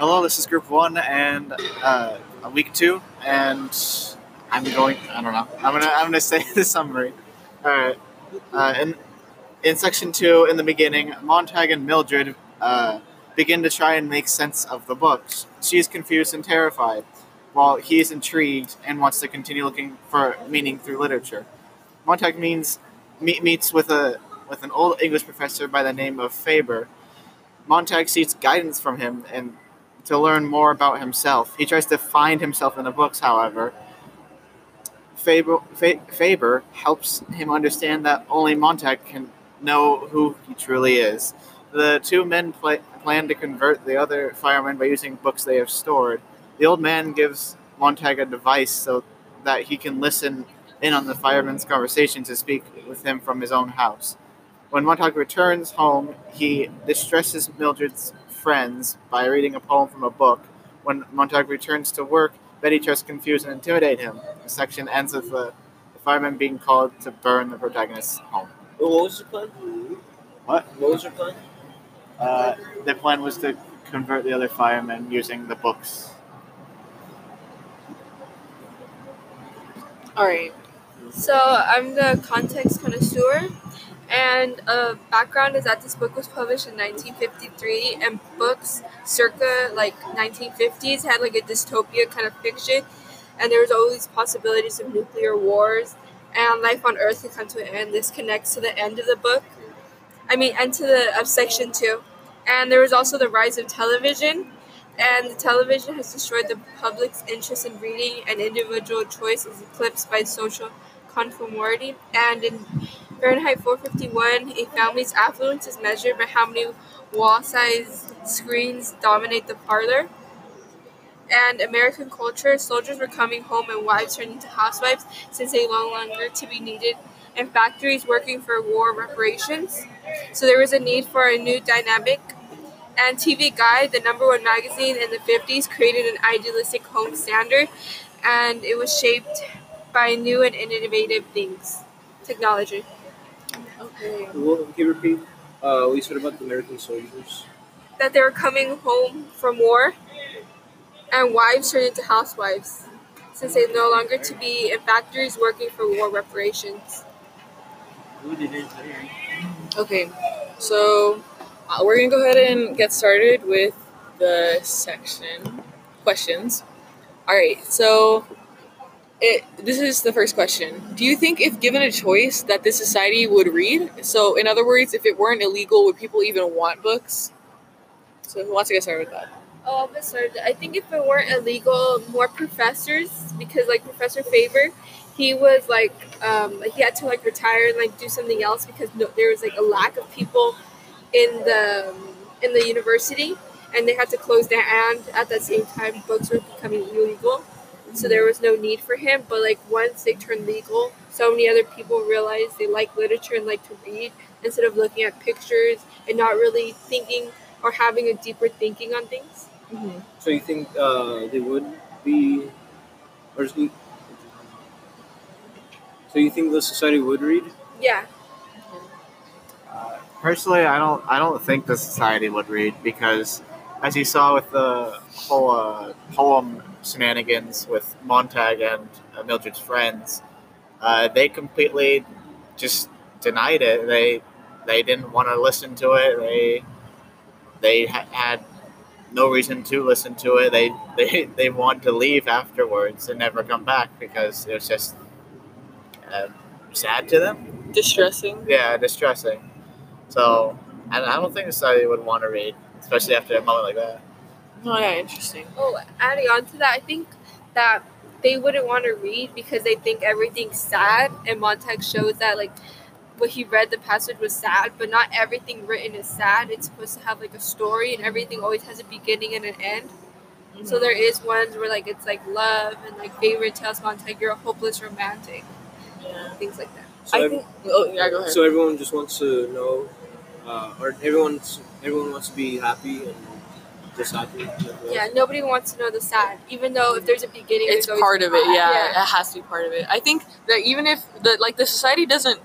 Hello, this is Group One and uh, week two, and I'm going. I don't know. I'm gonna. I'm gonna say the summary. All right. Uh, in in section two, in the beginning, Montag and Mildred uh, begin to try and make sense of the books. She's confused and terrified, while he is intrigued and wants to continue looking for meaning through literature. Montag means meet, meets with a with an old English professor by the name of Faber. Montag seeks guidance from him and to learn more about himself. He tries to find himself in the books, however. Faber, Fa- Faber helps him understand that only Montag can know who he truly is. The two men pla plan to convert the other firemen by using books they have stored. The old man gives Montag a device so that he can listen in on the firemen's conversation to speak with him from his own house. When Montag returns home, he distresses Mildred's friends by reading a poem from a book. When Montag returns to work, Beatty tries to confuse and intimidate him. The section ends with the, the firemen being called to burn the protagonist's home. What was the plan? What? What was your plan? Uh, their plan was to convert the other firemen using the books. All right. So I'm the context connoisseur, and uh, background is that this book was published in 1953, and books circa like 1950s had like a dystopia kind of fiction, and there was always possibilities of nuclear wars, and life on Earth could come to an end. This connects to the end of the book. I mean, end to the of section two, and there was also the rise of television and the television has destroyed the public's interest in reading, and individual choice is eclipsed by social conformity. And in Fahrenheit 451, a family's affluence is measured by how many wall-sized screens dominate the parlor. And American culture, soldiers were coming home and wives turning into housewives since they no longer to be needed, and factories working for war reparations. So there was a need for a new dynamic and TV Guide, the number one magazine in the 50s, created an idealistic home standard, and it was shaped by new and innovative things, technology. Okay. Can you repeat uh, what you said about the American soldiers? That they were coming home from war, and wives turned into housewives, since they no longer to be in factories working for war reparations. Okay, so uh, we're gonna go ahead and get started with the section questions. All right, so it this is the first question. Do you think, if given a choice, that this society would read? So, in other words, if it weren't illegal, would people even want books? So, who wants to get started with that? Oh, I'll get started. I think if it weren't illegal, more professors, because like Professor Faber, he was like, um, he had to like retire and like do something else because no, there was like a lack of people in the in the university, and they had to close their and at that same time books were becoming illegal, so there was no need for him. But like once they turned legal, so many other people realized they like literature and like to read instead of looking at pictures and not really thinking or having a deeper thinking on things. Mm-hmm. So you think uh, they would be, or is it- so you think the society would read? Yeah, Personally, I don't. I don't think the society would read because, as you saw with the whole uh, poem shenanigans with Montag and uh, Mildred's friends, uh, they completely just denied it. They they didn't want to listen to it. They they ha- had no reason to listen to it. They they they wanted to leave afterwards and never come back because it was just uh, sad to them. Distressing. Yeah, distressing. So, and I don't think society would want to read, especially after a moment like that. Oh yeah, interesting. Oh, adding on to that, I think that they wouldn't want to read because they think everything's sad, and Montag shows that like what he read the passage was sad, but not everything written is sad. It's supposed to have like a story, and everything always has a beginning and an end. So there is ones where like it's like love and like Faber tells Montag you're a hopeless romantic, Yeah. things like that. So, I ev- think. Oh yeah, go ahead. so everyone just wants to know, uh, or everyone's everyone wants to be happy and just happy. Yeah, nobody wants to know the sad, even though if there's a beginning, it's part of it yeah, Yeah. it has to be part of it i think that even if the like the society doesn't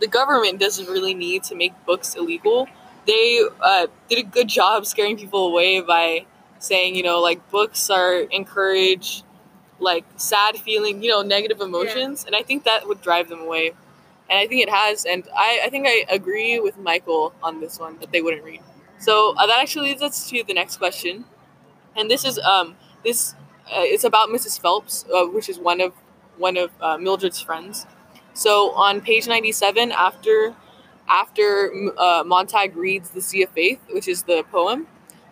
the government doesn't really need to make books illegal they uh, did a good job scaring people away by saying, you know, like books are encourage like sad feeling, you know, negative emotions, and I think that would drive them away. And I think it has, and I, I think I agree with Michael on this one that they wouldn't read. So uh, that actually leads us to the next question, and this is um this uh, it's about Mrs. Phelps, uh, which is one of one of uh, Mildred's friends. So on page ninety seven, after after uh, Montag reads the Sea of Faith, which is the poem,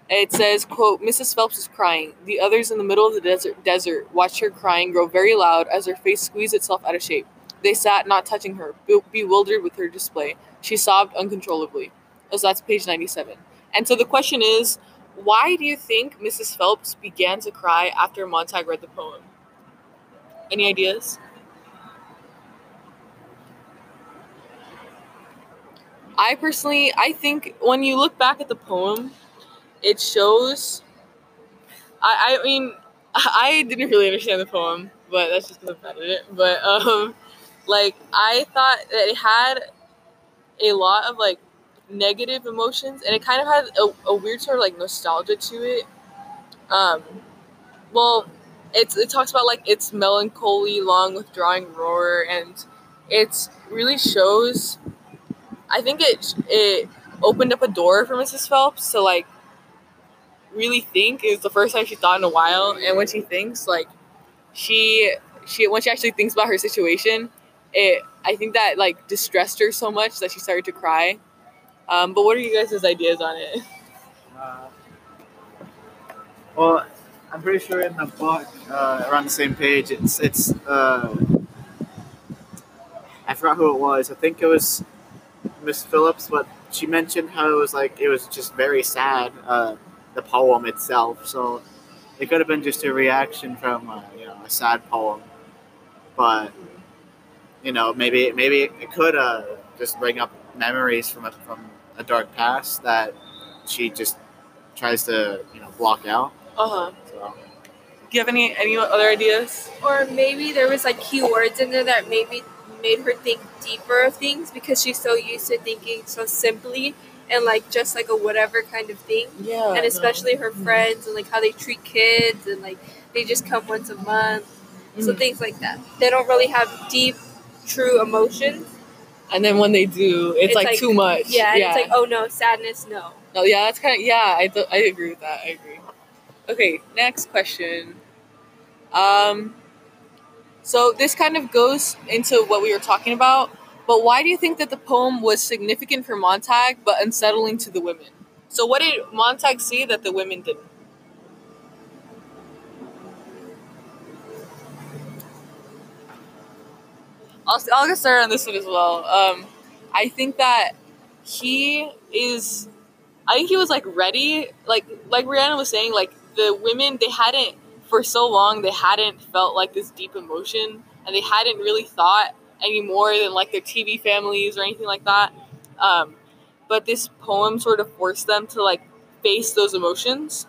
it says, "quote Mrs. Phelps is crying. The others in the middle of the desert desert watched her crying grow very loud as her face squeezed itself out of shape. They sat, not touching her, be- bewildered with her display. She sobbed uncontrollably." Oh, so that's page ninety-seven. And so the question is, why do you think Mrs. Phelps began to cry after Montag read the poem? Any ideas? I personally, I think when you look back at the poem, it shows. I, I mean, I didn't really understand the poem, but that's just because I've read it. But um, like I thought that it had a lot of like negative emotions, and it kind of had a, a weird sort of like nostalgia to it. Um, well, it's it talks about like its melancholy, long withdrawing roar, and it really shows. I think it it opened up a door for Mrs. Phelps to like really think. It was the first time she thought in a while, and when she thinks, like she she when she actually thinks about her situation, it I think that like distressed her so much that she started to cry. Um, but what are you guys' ideas on it? Uh, well, I'm pretty sure in the book, uh, around the same page, it's it's. Uh, I forgot who it was. I think it was Miss Phillips, but she mentioned how it was like it was just very sad. Uh, the poem itself, so it could have been just a reaction from uh, you know a sad poem, but you know maybe maybe it could uh, just bring up memories from a, from a dark past that she just tries to you know block out. Uh huh. So Do you have any any other ideas? Or maybe there was like keywords in there that maybe made her think deeper of things because she's so used to thinking so simply and like just like a whatever kind of thing. Yeah. And especially her friends and like how they treat kids and like they just come once a month. So Mhm. things like that. They don't really have deep, true emotions. And then when they do, it's, It's like, like- too much. Yeah, and it's like, oh no, sadness, no. No, yeah, that's kind of yeah. I th- I agree with that. I agree. Okay, next question. Um, so this kind of goes into what we were talking about. But why do you think that the poem was significant for Montag but unsettling to the women? So what did Montag see that the women didn't? I'll, I'll get started on this one as well. Um, I think that he is I think he was like ready, like like Reanna was saying, like the women they hadn't for so long they hadn't felt like this deep emotion, and they hadn't really thought any more than like their TV families or anything like that. Um, but this poem sort of forced them to like face those emotions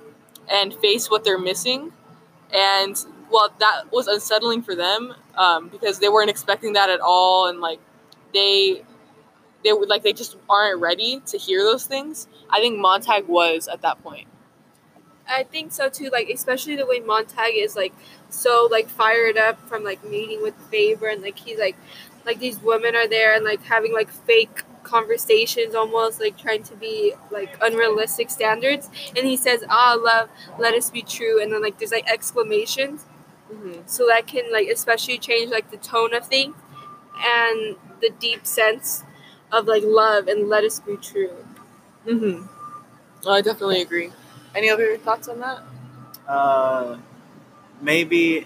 and face what they're missing, and well, that was unsettling for them um, because they weren't expecting that at all, and like they they would like they just aren't ready to hear those things. I think Montag was at that point. I think so too. Like especially the way Montag is like so like fired up from like meeting with Faber and like he's like like these women are there and like having like fake conversations almost like trying to be like unrealistic standards and he says ah love let us be true and then like there's like exclamations Mm-hmm. so that can like especially change like the tone of things and the deep sense of like love and let us be true Mm-hmm. Oh, I definitely agree. Any other thoughts on that? uh, maybe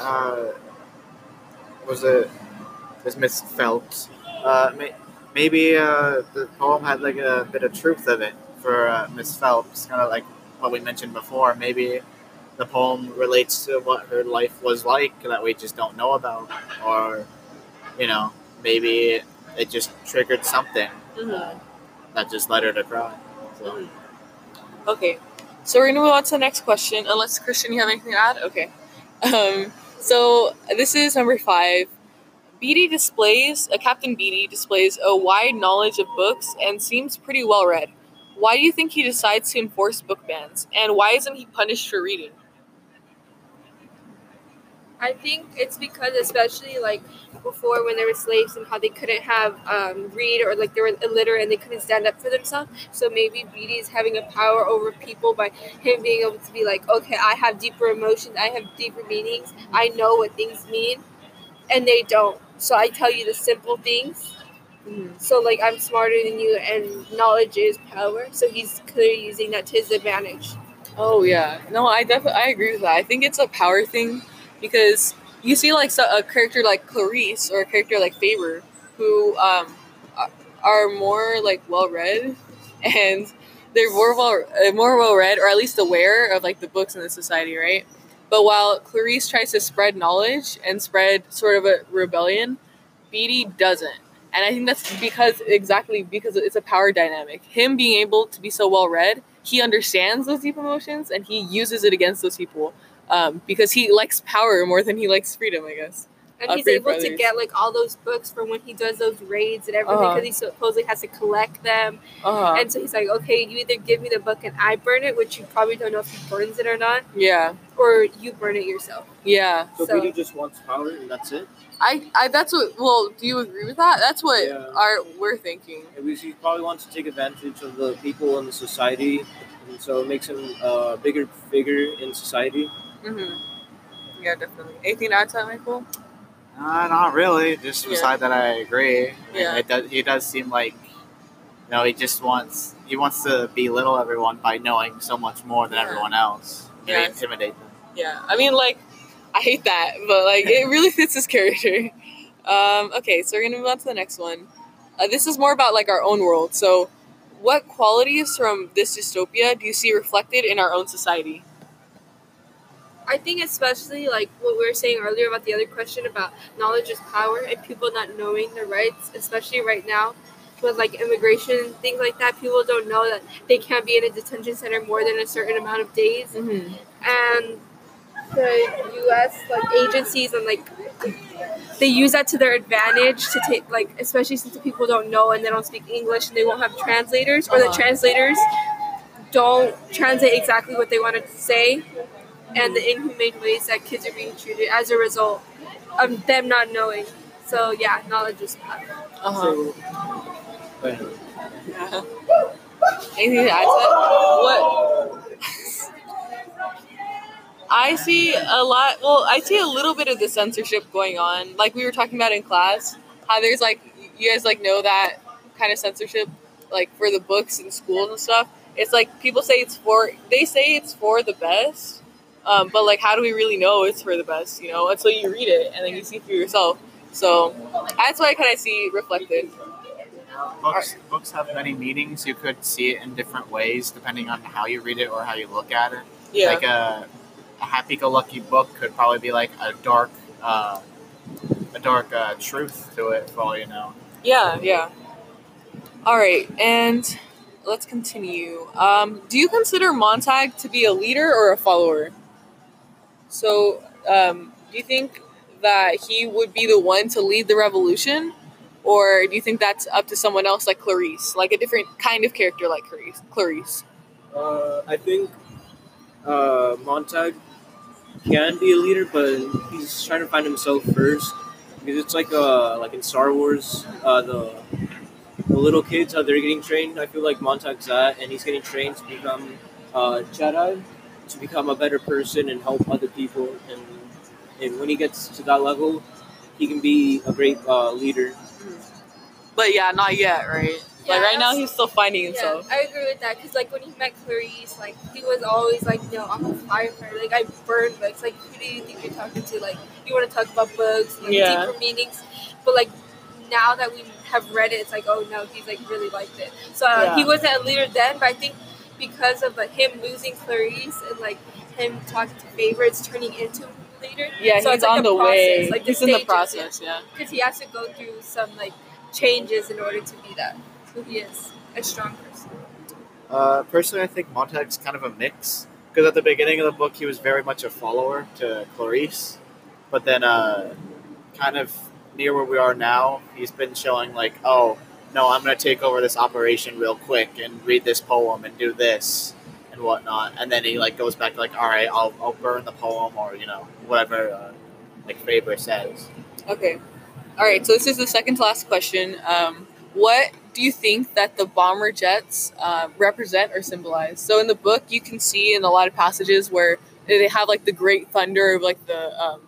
uh, was it was Miss Phelps? Uh, may, maybe uh, the poem had like a bit of truth of it for uh, Miss Phelps, kind of like what we mentioned before. Maybe the poem relates to what her life was like that we just don't know about, or you know, maybe it just triggered something Mm-hmm. that just led her to cry. So. Okay, so we're gonna move on to the next question. Unless Christian, you have anything to add? Okay. Um, so this is number five. Beatty displays, uh, Captain Beatty displays a wide knowledge of books and seems pretty well read. Why do you think he decides to enforce book bans? And why isn't he punished for reading? I think it's because, especially like before when there were slaves and how they couldn't have um, read or like they were illiterate and they couldn't stand up for themselves. So maybe Beatty is having a power over people by him being able to be like, okay, I have deeper emotions, I have deeper meanings, I know what things mean, and they don't. So I tell you the simple things. So like I'm smarter than you, and knowledge is power. So he's clearly using that to his advantage. Oh yeah, no, I definitely I agree with that. I think it's a power thing because you see like so, a character like Clarice or a character like Faber who um, are- more like well read and they're more well uh, more well read or at least aware of like the books in the society, right? But while Clarice tries to spread knowledge and spread sort of a rebellion, Beatty doesn't. And I think that's because exactly because it's a power dynamic. Him being able to be so well read, he understands those deep emotions and he uses it against those people um, because he likes power more than he likes freedom, I guess. And Uh, he's Freed able to get like all those books for when he does those raids and everything Uh-huh. because he supposedly has to collect them. Uh-huh. And so he's like, okay, you either give me the book and I burn it, which you probably don't know if he burns it or not, yeah, or you burn it yourself. yeah. So, So- Beatty just wants power and that's it. I, I that's what. Well, do you agree with that? That's what Yeah. our we're thinking. It was, he probably wants to take advantage of the people in the society, and so it makes him a bigger figure in society. Mm-hmm. Yeah, definitely. Anything to add to that, Michael? Uh, not really. Just Yeah. beside that, I agree. Yeah. It does. He does seem like, you know, he just wants he wants to belittle everyone by knowing so much more than Yeah. everyone else. Yeah. intimidate them. Yeah, I mean, like, I hate that, but like, it really fits his character. Um, okay, so we're gonna move on to the next one. Uh, this is more about like our own world. So, what qualities from this dystopia do you see reflected in our own society? I think especially like what we were saying earlier about the other question about knowledge is power and people not knowing their rights, especially right now with like immigration and things like that. People don't know that they can't be in a detention center more than a certain amount of days. Mm-hmm. and the U.S. like agencies and like they use that to their advantage to take like especially since the people don't know and they don't speak English and they won't have translators or the Uh-huh. translators don't translate exactly what they want to say and the inhumane ways that kids are being treated as a result of them not knowing. So yeah, knowledge is power. Uh-huh. So, but Anything to add to that? What? I see a lot. Well, I see a little bit of the censorship going on, like we were talking about in class. How there's like you guys like know that kind of censorship, like for the books in schools and stuff. It's like people say it's for they say it's for the best, um, but like how do we really know it's for the best? You know, until you read it and then you see for yourself. So that's what I kind of see reflected. Books books have many meanings. You could see it in different ways depending on how you read it or how you look at it. Yeah. Like a, a happy-go-lucky book could probably be like a dark, uh, a dark uh, truth to it, for all you know. Yeah, yeah. All right, and let's continue. Um, do you consider Montag to be a leader or a follower? So, um, do you think that he would be the one to lead the revolution, or do you think that's up to someone else like Clarice, like a different kind of character like Clarice? Clarice. uh, I think uh, Montag can be a leader, but he's trying to find himself first because it's like uh, like in Star Wars, uh, the the little kids how they're getting trained. I feel like Montag's that, and he's getting trained to become uh, Jedi, to become a better person and help other people. And and when he gets to that level, he can be a great uh, leader. But yeah, not yet, right? Yeah, like right now, he's still finding Yeah, himself. I agree with that because like when he met Clarice, like he was always like, "No, I'm a firefighter. Like I burn books. Like who do you think you're talking to? Like you want to talk about books, like Yeah. deeper meanings." But like now that we have read it, it's like, oh no, he's like really liked it. So uh, Yeah. he wasn't a leader then, but I think because of like him losing Clarice and like him talking to Faber's turning into a leader. Yeah, so he's it's like on the, process, way. Like he's in the process. Yeah. because he has to go through some like changes in order to be that who he is, a strong person. Uh, personally, I think Montag's kind of a mix because at the beginning of the book he was very much a follower to Clarice, but then uh, kind of near where we are now, he's been showing like, oh, no, I'm gonna take over this operation real quick and read this poem and do this and whatnot, and then he like goes back to like, all right, I'll I'll burn the poem or you know whatever uh, like Faber says. Okay. All right. So this is the second to last question. Um, what do you think that the bomber jets uh, represent or symbolize? So in the book, you can see in a lot of passages where they have like the great thunder of like the um,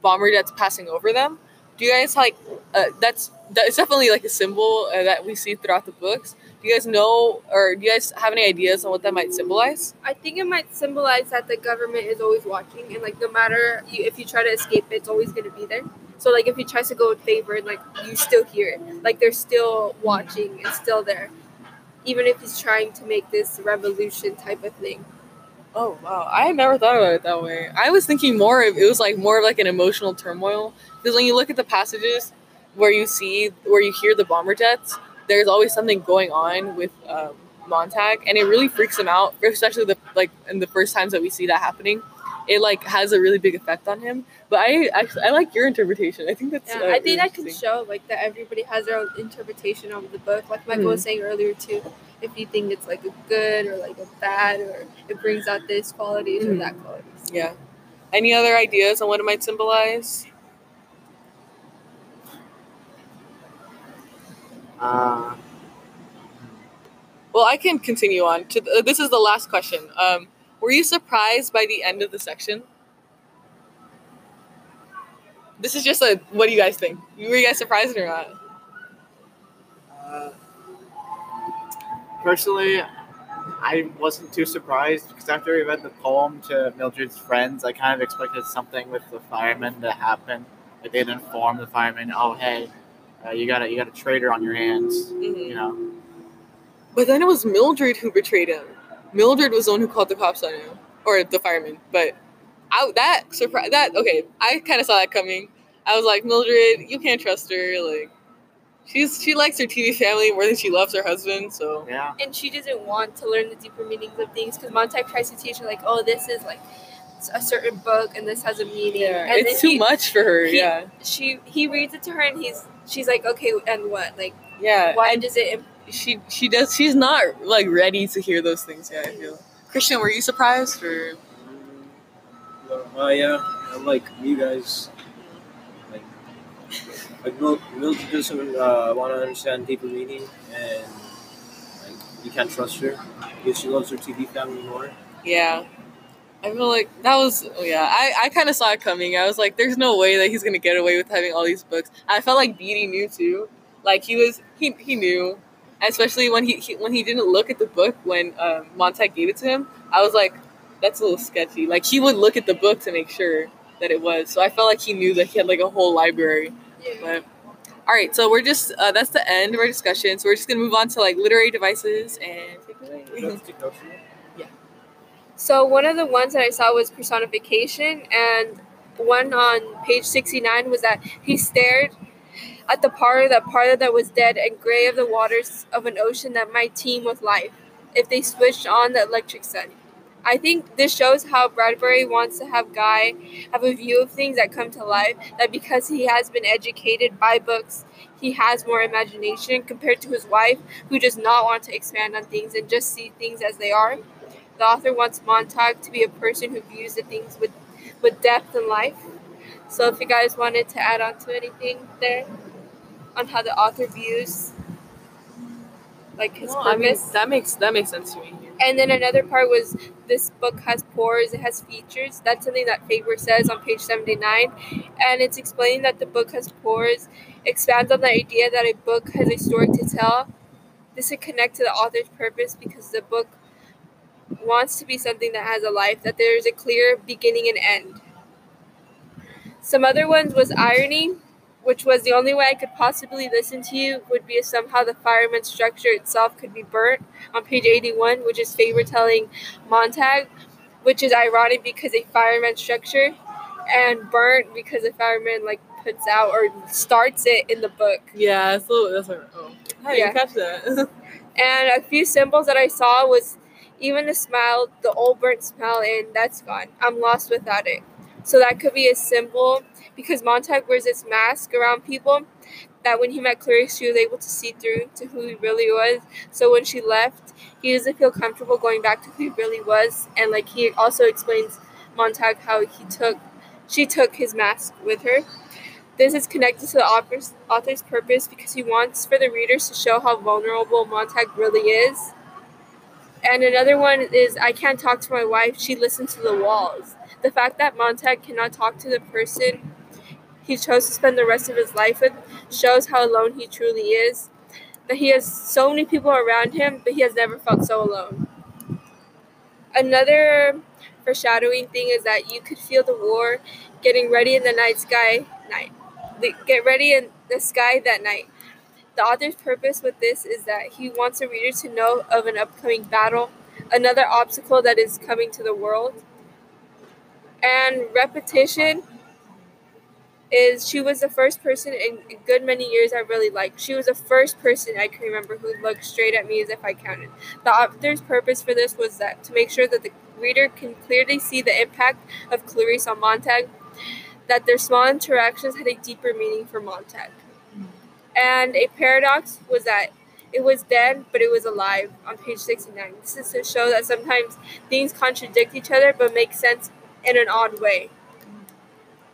bomber jets passing over them. Do you guys like uh, that's that's definitely like a symbol uh, that we see throughout the books. Do you guys know or do you guys have any ideas on what that might symbolize? I think it might symbolize that the government is always watching, and like no matter you, if you try to escape, it's always going to be there. So like if he tries to go in Faber, like you still hear it, like they're still watching, and still there, even if he's trying to make this revolution type of thing. Oh wow, I had never thought about it that way. I was thinking more of it was like more of like an emotional turmoil because when you look at the passages where you see where you hear the bomber jets, there's always something going on with um, Montag, and it really freaks him out, especially the like in the first times that we see that happening. It like has a really big effect on him. But I actually I like your interpretation. I think that's Yeah, uh, I think really that can show like that everybody has their own interpretation of the book. Like Michael Mhm. was saying earlier too, if you think it's like a good or like a bad or it brings out this qualities or Mhm. that qualities. Yeah. Any other ideas on what it might symbolize? Uh, Well, I can continue on. To uh, this is the last question. Um, were you surprised by the end of the section? This is just a. What do you guys think? Were you guys surprised or not? uh, personally, I wasn't too surprised because after we read the poem to Mildred's friends, I kind of expected something with the firemen to happen. Like they'd inform the firemen, "Oh, hey, uh, you got a you got a traitor on your hands," you know. But then it was Mildred who betrayed him. Mildred was the one who called the cops on him, or the fireman. But I that surprise that okay, I kind of saw that coming. I was like, Mildred, you can't trust her. Like, she's she likes her TV family more than she loves her husband. So Yeah. And she doesn't want to learn the deeper meanings of things because Montag tries to teach her like, oh, this is like a certain book and this has a meaning. yeah, and it's too he, much for her. he- yeah, She he reads it to her and he's she's like, okay, and what? Like, yeah. why and does it? she she does she's not like ready to hear those things yet. I feel. Christian, were you surprised or? Uh, yeah, I'm like you guys. Like, like Mildred doesn't uh, want to understand deeper meaning, and like you can't trust her because she loves her TV family more. Yeah. I feel like that was oh yeah. I, I kind of saw it coming. I was like, "There's no way that he's gonna get away with having all these books." I felt like Beatty knew too. Like he was he he knew, especially when he, he when he didn't look at the book when um, Montag gave it to him. I was like, "That's a little sketchy." Like he would look at the book to make sure that it was. So I felt like he knew that he had like a whole library. Yeah. But all right, so we're just uh, that's the end of our discussion. So we're just gonna move on to like literary devices and take it away. So one of the ones that I saw was personification, and one on page sixty nine was that he stared at the part of that part that was dead and gray of the waters of an ocean that might teem with life if they switched on the electric sun. I think this shows how Bradbury wants to have Guy have a view of things that come to life, that because he has been educated by books, he has more imagination compared to his wife, who does not want to expand on things and just see things as they are. The author wants Montag to be a person who views the things with, with depth and life. So if you guys wanted to add on to anything there on how the author views like his No, I mean, purpose. that makes that makes sense to me. And then another part was this book has pores, it has features. That's something that Faber says on page 79. And it's explaining that the book has pores, expands on the idea that a book has a story to tell. This would connect to the author's purpose because the book wants to be something that has a life, that there is a clear beginning and end. Some other ones was irony, which was the only way I could possibly listen to you would be if somehow the fireman's structure itself could be burnt on page 81, which is Faber telling Montag, which is ironic because a fireman structure and burnt because a fireman like puts out or starts it in the book. Yeah, so that's like oh, how Yeah. you catch that? And a few symbols that I saw was even the smile, the old burnt smile, and that's gone. I'm lost without it. So that could be a symbol because Montag wears this mask around people that when he met Clarice, she was able to see through to who he really was. So when she left, he doesn't feel comfortable going back to who he really was. And like he also explains Montag how he took, she took his mask with her. This is connected to the author's, author's purpose because he wants for the readers to show how vulnerable Montag really is. And another one is I can't talk to my wife, she listens to the walls. The fact that Montag cannot talk to the person he chose to spend the rest of his life with shows how alone he truly is. That he has so many people around him, but he has never felt so alone. Another foreshadowing thing is that you could feel the war getting ready in the night sky night. Get ready in the sky that night. The author's purpose with this is that he wants the reader to know of an upcoming battle, another obstacle that is coming to the world. And repetition is she was the first person in a good many years I really liked. She was the first person I can remember who looked straight at me as if I counted. The author's purpose for this was that to make sure that the reader can clearly see the impact of Clarice on Montag, that their small interactions had a deeper meaning for Montag. And a paradox was that it was dead, but it was alive on page 69. This is to show that sometimes things contradict each other but make sense in an odd way.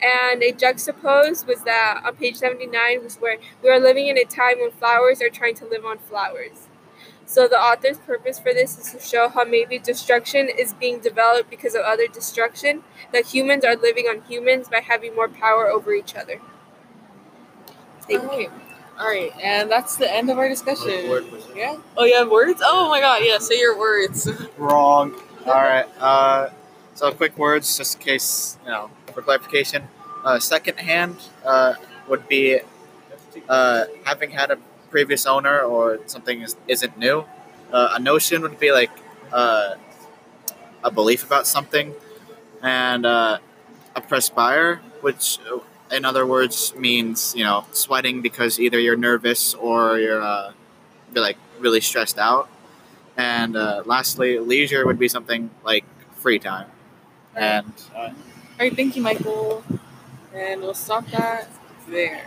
And a juxtapose was that on page 79 was where we are living in a time when flowers are trying to live on flowers. So the author's purpose for this is to show how maybe destruction is being developed because of other destruction, that humans are living on humans by having more power over each other. Thank you. Oh. Alright. And that's the end of our discussion. Word it? Yeah. Oh, you have words? Oh my God! Yeah, say your words. Wrong. All right. Uh, so quick words, just in case you know for clarification. Uh, second hand uh, would be uh, having had a previous owner or something is, isn't new. Uh, a notion would be like uh, a belief about something, and uh, a perspire, which uh, in other words means you know sweating because either you're nervous or you're uh, you're like really stressed out. And uh, lastly, leisure would be something like free time. And uh, All right, thank you, Michael. And we'll stop that there.